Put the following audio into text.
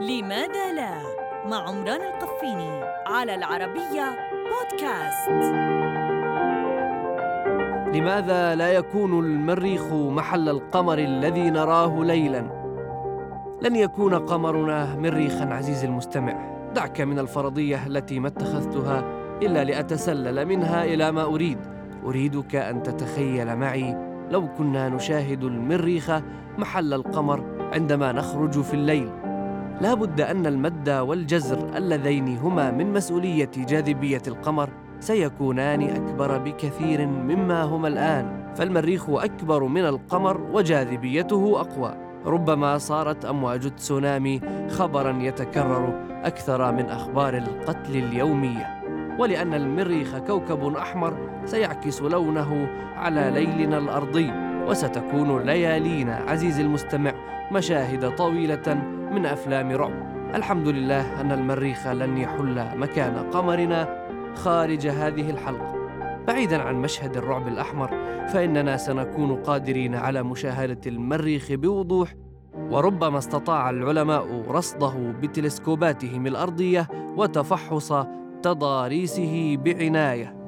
لماذا لا؟ مع عمران القفيني على العربية بودكاست. لماذا لا يكون المريخ محل القمر الذي نراه ليلا؟ لن يكون قمرنا مريخا عزيزي المستمع. دعك من الفرضية التي ما اتخذتها إلا لأتسلل منها إلى ما أريد. أريدك أن تتخيل معي لو كنا نشاهد المريخ محل القمر عندما نخرج في الليل. لا بد أن المد والجزر اللذين هما من مسؤولية جاذبية القمر سيكونان أكبر بكثير مما هما الآن فالمريخ أكبر من القمر وجاذبيته أقوى. ربما صارت أمواج التسونامي خبرا يتكرر أكثر من أخبار القتل اليوميه ولأن المريخ كوكب أحمر سيعكس لونه على ليلنا الأرضي. وستكون ليالينا عزيزي المستمع مشاهد طويلة من أفلام رعب. الحمد لله أن المريخ لن يحل مكان قمرنا خارج هذه الحلقة. بعيدا عن مشهد الرعب الأحمر فإننا سنكون قادرين على مشاهدة المريخ بوضوح وربما استطاع العلماء رصده بتلسكوباتهم الأرضية وتفحص تضاريسه بعناية.